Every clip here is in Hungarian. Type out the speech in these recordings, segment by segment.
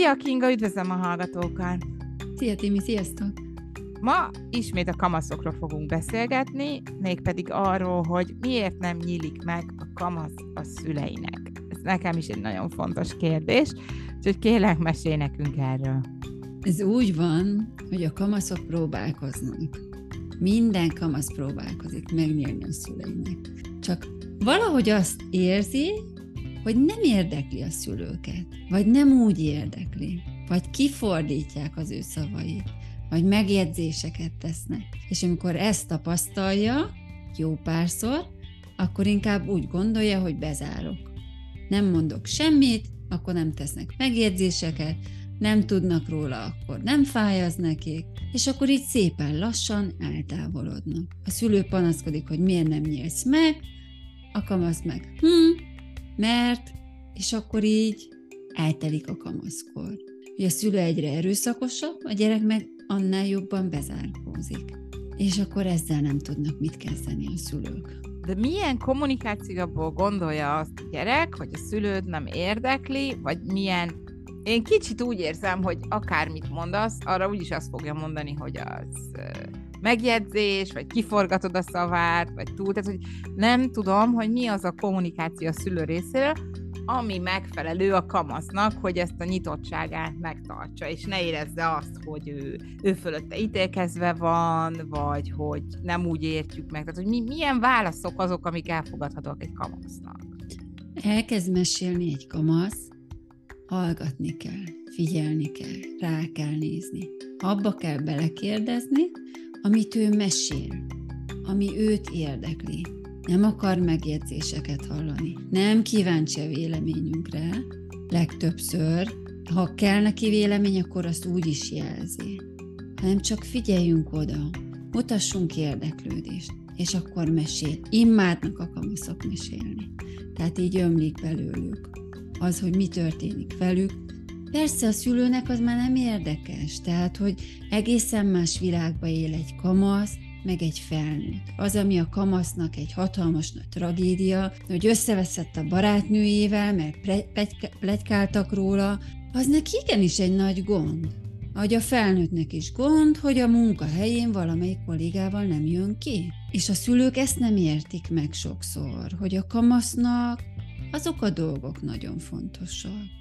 Szia Kinga, üdvözlöm a hallgatókat! Szia Timi, sziasztok! Ma ismét a kamaszokról fogunk beszélgetni, mégpedig arról, hogy miért nem nyílik meg a kamasz a szüleinek. Ez nekem is egy nagyon fontos kérdés, úgyhogy kérlek, mesélj nekünk erről. Ez úgy van, hogy a kamaszok próbálkoznak. Minden kamasz próbálkozik megnyílni a szüleinek. Csak valahogy azt érzi, hogy nem érdekli a szülőket, vagy nem úgy érdekli, vagy kifordítják az ő szavait, vagy megjegyzéseket tesznek. És amikor ezt tapasztalja, jó párszor, akkor inkább úgy gondolja, hogy bezárok. Nem mondok semmit, akkor nem tesznek megjegyzéseket, nem tudnak róla, akkor nem fáj az nekik, és akkor így szépen lassan eltávolodnak. A szülő panaszkodik, hogy miért nem nyílsz meg, a kamasz meg, hm, mert, és akkor így eltelik a kamaszkor. Ugye a szülő egyre erőszakosabb, a gyerek meg annál jobban bezárkózik. És akkor ezzel nem tudnak mit kezdeni a szülők. De milyen kommunikációból gondolja azt a gyerek, hogy a szülőd nem érdekli, vagy milyen én kicsit úgy érzem, hogy akármit mondasz, arra úgyis azt fogja mondani, hogy az megjegyzés, vagy kiforgatod a szavát, vagy túl. Tehát, hogy nem tudom, hogy mi az a kommunikáció a szülő részéről, ami megfelelő a kamasznak, hogy ezt a nyitottságát megtartsa, és ne érezze azt, hogy ő, ő fölötte ítélkezve van, vagy hogy nem úgy értjük meg. Tehát, hogy mi, milyen válaszok azok, amik elfogadhatók egy kamasznak? Elkezd mesélni egy kamasz, hallgatni kell, figyelni kell, rá kell nézni. Abba kell belekérdezni, amit ő mesél, ami őt érdekli. Nem akar megjegyzéseket hallani. Nem kíváncsi a véleményünkre, legtöbbször. Ha kell neki vélemény, akkor azt úgy is jelzi. Hanem csak figyeljünk oda, mutassunk érdeklődést, és akkor mesél. Immádnak a kamaszok mesélni. Tehát így ömlik belőlük az, hogy mi történik velük. Persze a szülőnek az már nem érdekes, tehát hogy egészen más világba él egy kamasz, meg egy felnőtt. Az, ami a kamasznak egy hatalmas nagy tragédia, hogy összeveszett a barátnőjével, mert plegykáltak róla, az neki igenis egy nagy gond. Ahogy a felnőttnek is gond, hogy a munkahelyén valamelyik kollégával nem jön ki. És a szülők ezt nem értik meg sokszor, hogy a kamasznak azok a dolgok nagyon fontosak.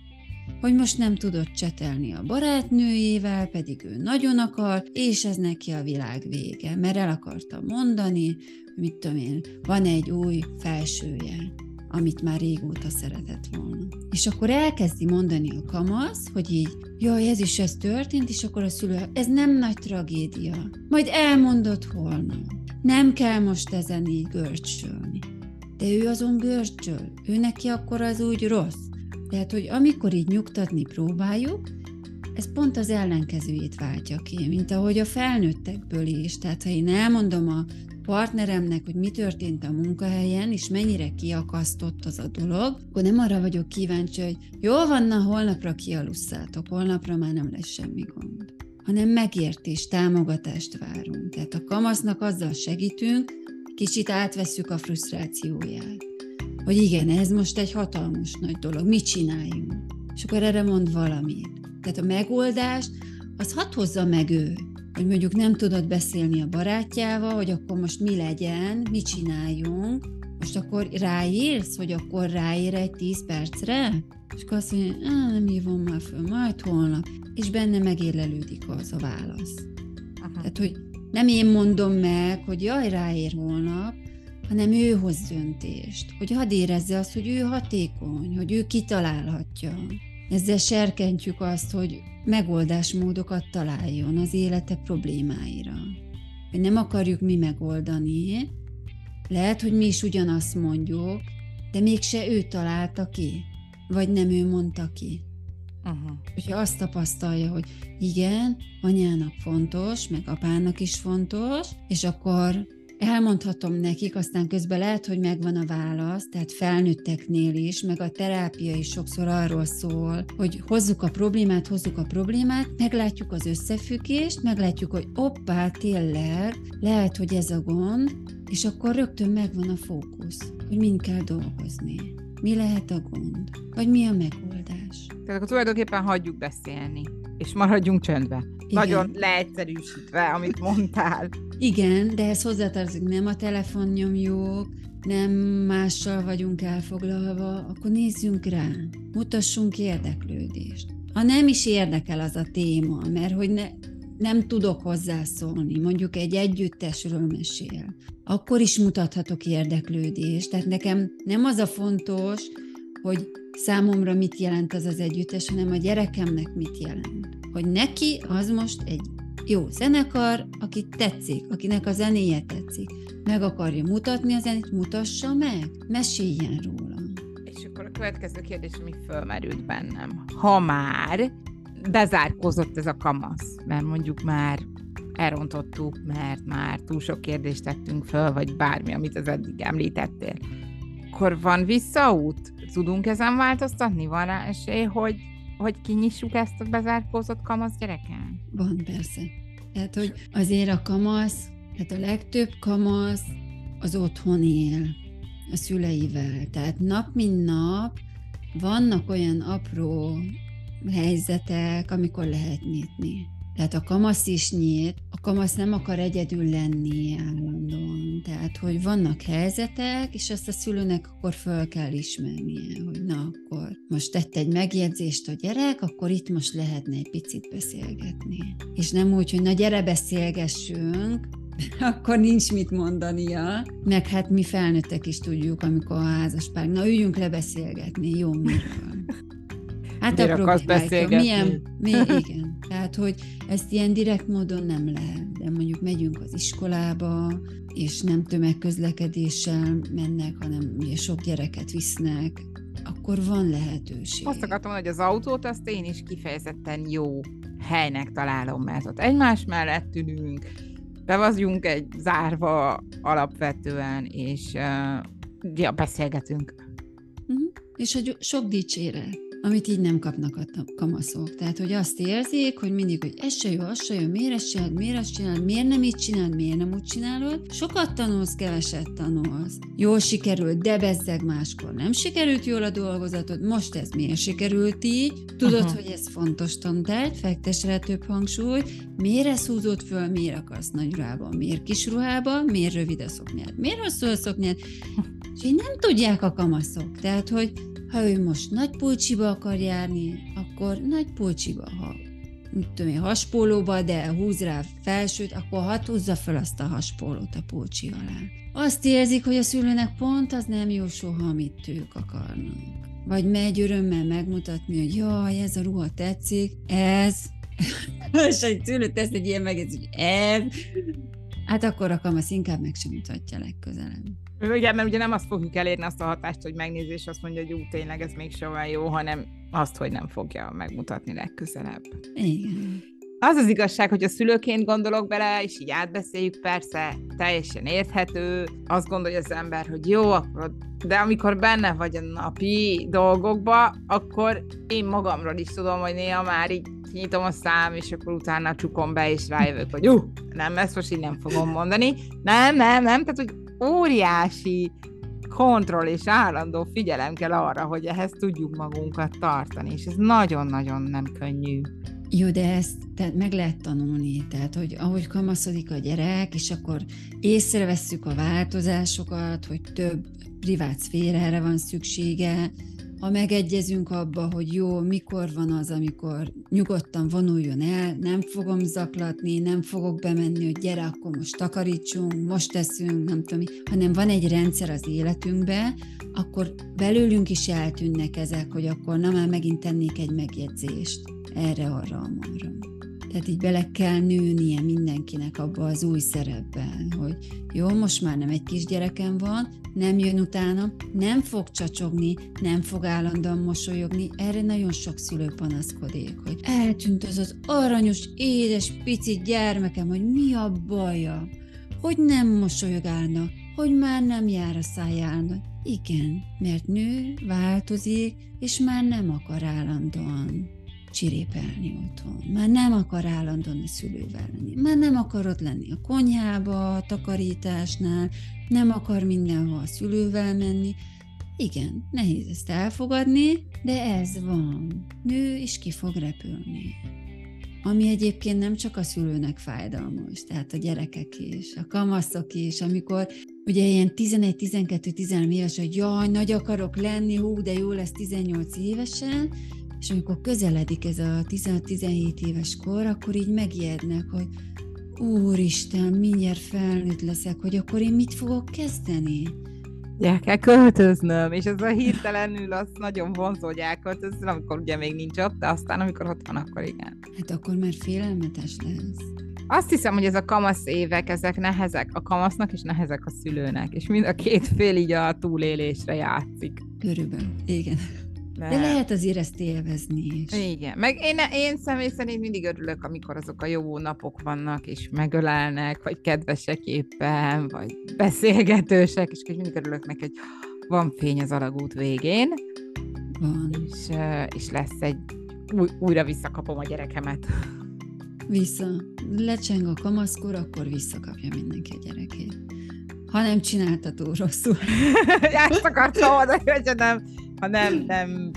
Hogy most nem tudott csetelni a barátnőjével, pedig ő nagyon akar, és ez neki a világ vége, mert el akarta mondani, mit tudom én, van egy új felsője, amit már régóta szeretett volna. És akkor elkezdi mondani a kamasz, hogy így, jaj, ez is ez történt, és akkor a szülő, ez nem nagy tragédia. Majd elmondod holnap. Nem kell most ezen így görcsölni de ő azon görcsöl, ő neki akkor az úgy rossz. Tehát, hogy amikor így nyugtatni próbáljuk, ez pont az ellenkezőjét váltja ki, mint ahogy a felnőttekből is. Tehát, ha én elmondom a partneremnek, hogy mi történt a munkahelyen, és mennyire kiakasztott az a dolog, akkor nem arra vagyok kíváncsi, hogy jó van, na holnapra kialusszátok, holnapra már nem lesz semmi gond hanem megértés, támogatást várunk. Tehát a kamasznak azzal segítünk, kicsit átveszük a frusztrációját. Hogy igen, ez most egy hatalmas nagy dolog, mit csináljunk? És akkor erre mond valamit. Tehát a megoldás, az hat hozza meg ő, hogy mondjuk nem tudod beszélni a barátjával, hogy akkor most mi legyen, mit csináljunk, most akkor ráírsz, hogy akkor ráír egy 10 percre? És akkor azt mondja, nem hívom már föl, majd holnap. És benne megérlelődik az a válasz. Aha. Tehát, hogy nem én mondom meg, hogy jaj, ráér holnap, hanem ő hoz döntést, hogy hadd érezze azt, hogy ő hatékony, hogy ő kitalálhatja. Ezzel serkentjük azt, hogy megoldásmódokat találjon az élete problémáira. Hogy nem akarjuk mi megoldani, lehet, hogy mi is ugyanazt mondjuk, de mégse ő találta ki, vagy nem ő mondta ki. Uh-huh. Hogyha azt tapasztalja, hogy igen, anyának fontos, meg apának is fontos, és akkor elmondhatom nekik, aztán közben lehet, hogy megvan a válasz, tehát felnőtteknél is, meg a terápia is sokszor arról szól, hogy hozzuk a problémát, hozzuk a problémát, meglátjuk az összefüggést, meglátjuk, hogy oppá, tényleg, lehet, hogy ez a gond, és akkor rögtön megvan a fókusz, hogy mind kell dolgozni. Mi lehet a gond? Vagy mi a megoldás? Tehát akkor tulajdonképpen hagyjuk beszélni, és maradjunk csöndbe. Igen. Nagyon leegyszerűsítve, amit mondtál. Igen, de ez hozzátartozik, nem a telefonnyomjók, nem mással vagyunk elfoglalva, akkor nézzünk rá, mutassunk érdeklődést. Ha nem is érdekel az a téma, mert hogy ne, nem tudok hozzászólni, mondjuk egy együttesről mesél, akkor is mutathatok érdeklődést. Tehát nekem nem az a fontos, hogy számomra mit jelent az az együttes, hanem a gyerekemnek mit jelent. Hogy neki az most egy jó zenekar, aki tetszik, akinek a zenéje tetszik. Meg akarja mutatni a zenét, mutassa meg, meséljen róla. És akkor a következő kérdés, ami fölmerült bennem. Ha már bezárkózott ez a kamasz, mert mondjuk már elrontottuk, mert már túl sok kérdést tettünk föl, vagy bármi, amit az eddig említettél. Akkor van visszaút? Tudunk ezen változtatni? Van esély, hogy, hogy kinyissuk ezt a bezárkózott kamasz gyereken? Van, persze. Tehát, hogy azért a kamasz, tehát a legtöbb kamasz az otthon él a szüleivel. Tehát nap mint nap vannak olyan apró helyzetek, amikor lehet nyitni. Tehát a kamasz is nyit, a kamasz nem akar egyedül lenni állandóan. Tehát, hogy vannak helyzetek, és azt a szülőnek akkor föl kell ismernie, hogy na akkor most tett egy megjegyzést a gyerek, akkor itt most lehetne egy picit beszélgetni. És nem úgy, hogy na gyere beszélgessünk, akkor nincs mit mondania. Meg hát mi felnőttek is tudjuk, amikor a házaspár, na üljünk le beszélgetni, jó miről. Hát a problémáik, milyen, mi, igen. Tehát, hogy ezt ilyen direkt módon nem lehet. De mondjuk megyünk az iskolába, és nem tömegközlekedéssel mennek, hanem ugye sok gyereket visznek, akkor van lehetőség. Azt akartam, hogy az autót azt én is kifejezetten jó helynek találom, mert ott egymás mellett ülünk, be vagyunk egy zárva alapvetően, és uh, ja, beszélgetünk. Uh-huh. És hogy sok dicséret amit így nem kapnak a kamaszok. Tehát, hogy azt érzik, hogy mindig, hogy ez se jó, az se jó, miért ezt csinálod, miért ezt csinálod, miért nem így csinálod, miért nem úgy csinálod. Sokat tanulsz, keveset tanulsz. Jól sikerült, de bezzeg máskor nem sikerült jól a dolgozatod, most ez miért sikerült így? Tudod, Aha. hogy ez fontos tantárgy, fektess rá több hangsúlyt, miért ez húzott föl, miért akarsz nagy ruhában, miért kis ruhában, miért rövid a szoknyád, miért hosszú a szoknyád, és így nem tudják a kamaszok. Tehát, hogy ha ő most nagy pulcsiba akar járni, akkor nagy pulcsiba, ha mit tudom én, haspólóba, de húz rá felsőt, akkor hat húzza fel azt a haspólót a pulcsi alá. Azt érzik, hogy a szülőnek pont az nem jó soha, amit ők akarnak. Vagy megy örömmel megmutatni, hogy jaj, ez a ruha tetszik, ez, és egy szülő tesz egy ilyen megjegyzés, hogy ez, hát akkor a kamasz inkább meg sem mutatja legközelebb. Igen, mert ugye nem azt fogjuk elérni azt a hatást, hogy megnézi, és azt mondja, hogy ú, tényleg ez még soha jó, hanem azt, hogy nem fogja megmutatni legközelebb. Igen. Az az igazság, hogy a szülőként gondolok bele, és így átbeszéljük, persze teljesen érthető, azt gondolja az ember, hogy jó, akkor, de amikor benne vagy a napi dolgokba, akkor én magamról is tudom, hogy néha már így nyitom a szám, és akkor utána csukom be, és rájövök, hogy jó, nem, ezt most így nem fogom mondani. Nem, nem, nem, tehát hogy óriási kontroll és állandó figyelem kell arra, hogy ehhez tudjuk magunkat tartani, és ez nagyon-nagyon nem könnyű. Jó, de ezt tehát meg lehet tanulni, tehát hogy ahogy kamaszodik a gyerek, és akkor észrevesszük a változásokat, hogy több privát szférára van szüksége, ha megegyezünk abba, hogy jó, mikor van az, amikor nyugodtan vonuljon el, nem fogom zaklatni, nem fogok bemenni, hogy gyere, akkor most takarítsunk, most teszünk, nem tudom, hanem van egy rendszer az életünkbe, akkor belőlünk is eltűnnek ezek, hogy akkor na már megint tennék egy megjegyzést erre, arra, amarra. Tehát így bele kell nőnie mindenkinek abba az új szerepben, hogy jó, most már nem egy kisgyerekem van, nem jön utána, nem fog csacsogni, nem fog állandóan mosolyogni. Erre nagyon sok szülő panaszkodik, hogy eltűnt az az aranyos, édes, pici gyermekem, hogy mi a baja, hogy nem mosolyogálna, hogy már nem jár a szájálna. Igen, mert nő, változik, és már nem akar állandóan csirépelni otthon. Már nem akar állandóan a szülővel lenni. Már nem akarod lenni a konyhába, a takarításnál, nem akar mindenhol a szülővel menni. Igen, nehéz ezt elfogadni, de ez van. Nő is ki fog repülni. Ami egyébként nem csak a szülőnek fájdalmas, tehát a gyerekek is, a kamaszok is, amikor ugye ilyen 11-12-13 éves, hogy jaj, nagy akarok lenni, hú, de jó lesz 18 évesen, és amikor közeledik ez a 16-17 éves kor, akkor így megijednek, hogy Úristen, mindjárt felnőtt leszek, hogy akkor én mit fogok kezdeni? el kell költöznöm, és ez a hirtelenül az nagyon vonzó, hogy elköltözzön, amikor ugye még nincs ott, de aztán amikor ott van, akkor igen. Hát akkor már félelmetes lesz. Azt hiszem, hogy ez a kamasz évek, ezek nehezek a kamasznak, és nehezek a szülőnek, és mind a két fél így a túlélésre játszik. Körülbelül, igen. De, De lehet azért ezt élvezni is. Igen, meg én, én személy szerint mindig örülök, amikor azok a jó napok vannak, és megölelnek, vagy kedvesek éppen, vagy beszélgetősek, és mindig örülök neki, hogy van fény az alagút végén. Van. És, és lesz egy, új, újra visszakapom a gyerekemet. Vissza. Lecseng a kamaszkor, akkor visszakapja mindenki a gyerekét. Ha nem csinálta túl rosszul. Ezt akartam mondani, hogy nem ha nem, nem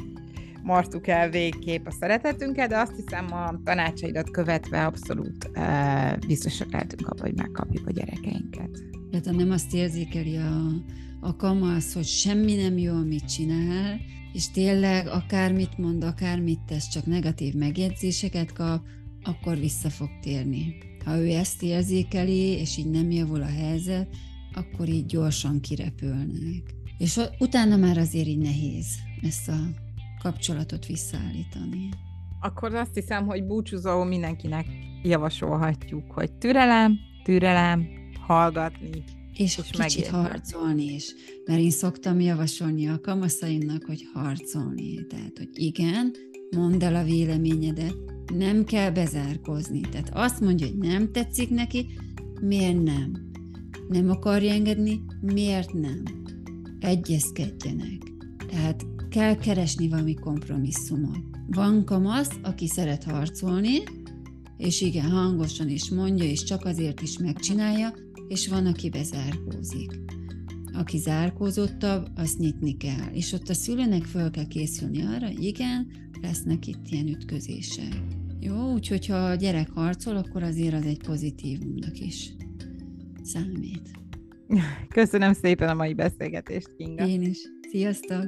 martuk el végképp a szeretetünket, de azt hiszem a tanácsaidat követve abszolút uh, biztosak lehetünk abban, hogy megkapjuk a gyerekeinket. Tehát ha nem azt érzékeli a, a kamasz, hogy semmi nem jó, amit csinál, és tényleg akármit mond, akármit tesz, csak negatív megjegyzéseket kap, akkor vissza fog térni. Ha ő ezt érzékeli, és így nem javul a helyzet, akkor így gyorsan kirepülnek. És utána már azért így nehéz ezt a kapcsolatot visszaállítani. Akkor azt hiszem, hogy búcsúzó mindenkinek javasolhatjuk, hogy türelem, türelem, hallgatni, és, és kicsit harcolni is. Mert én szoktam javasolni a kamaszaimnak, hogy harcolni. Tehát, hogy igen, mondd el a véleményedet, nem kell bezárkozni. Tehát azt mondja, hogy nem tetszik neki, miért nem? Nem akarja engedni, miért nem? Egyezkedjenek. Tehát kell keresni valami kompromisszumot. Van kamasz, aki szeret harcolni, és igen, hangosan is mondja, és csak azért is megcsinálja, és van, aki bezárkózik. Aki zárkózottabb, azt nyitni kell. És ott a szülőnek fel kell készülni arra, igen, lesznek itt ilyen ütközések. Jó, úgyhogy ha a gyerek harcol, akkor azért az egy pozitívumnak is számít. Köszönöm szépen a mai beszélgetést, Kinga. Én is. Sziasztok!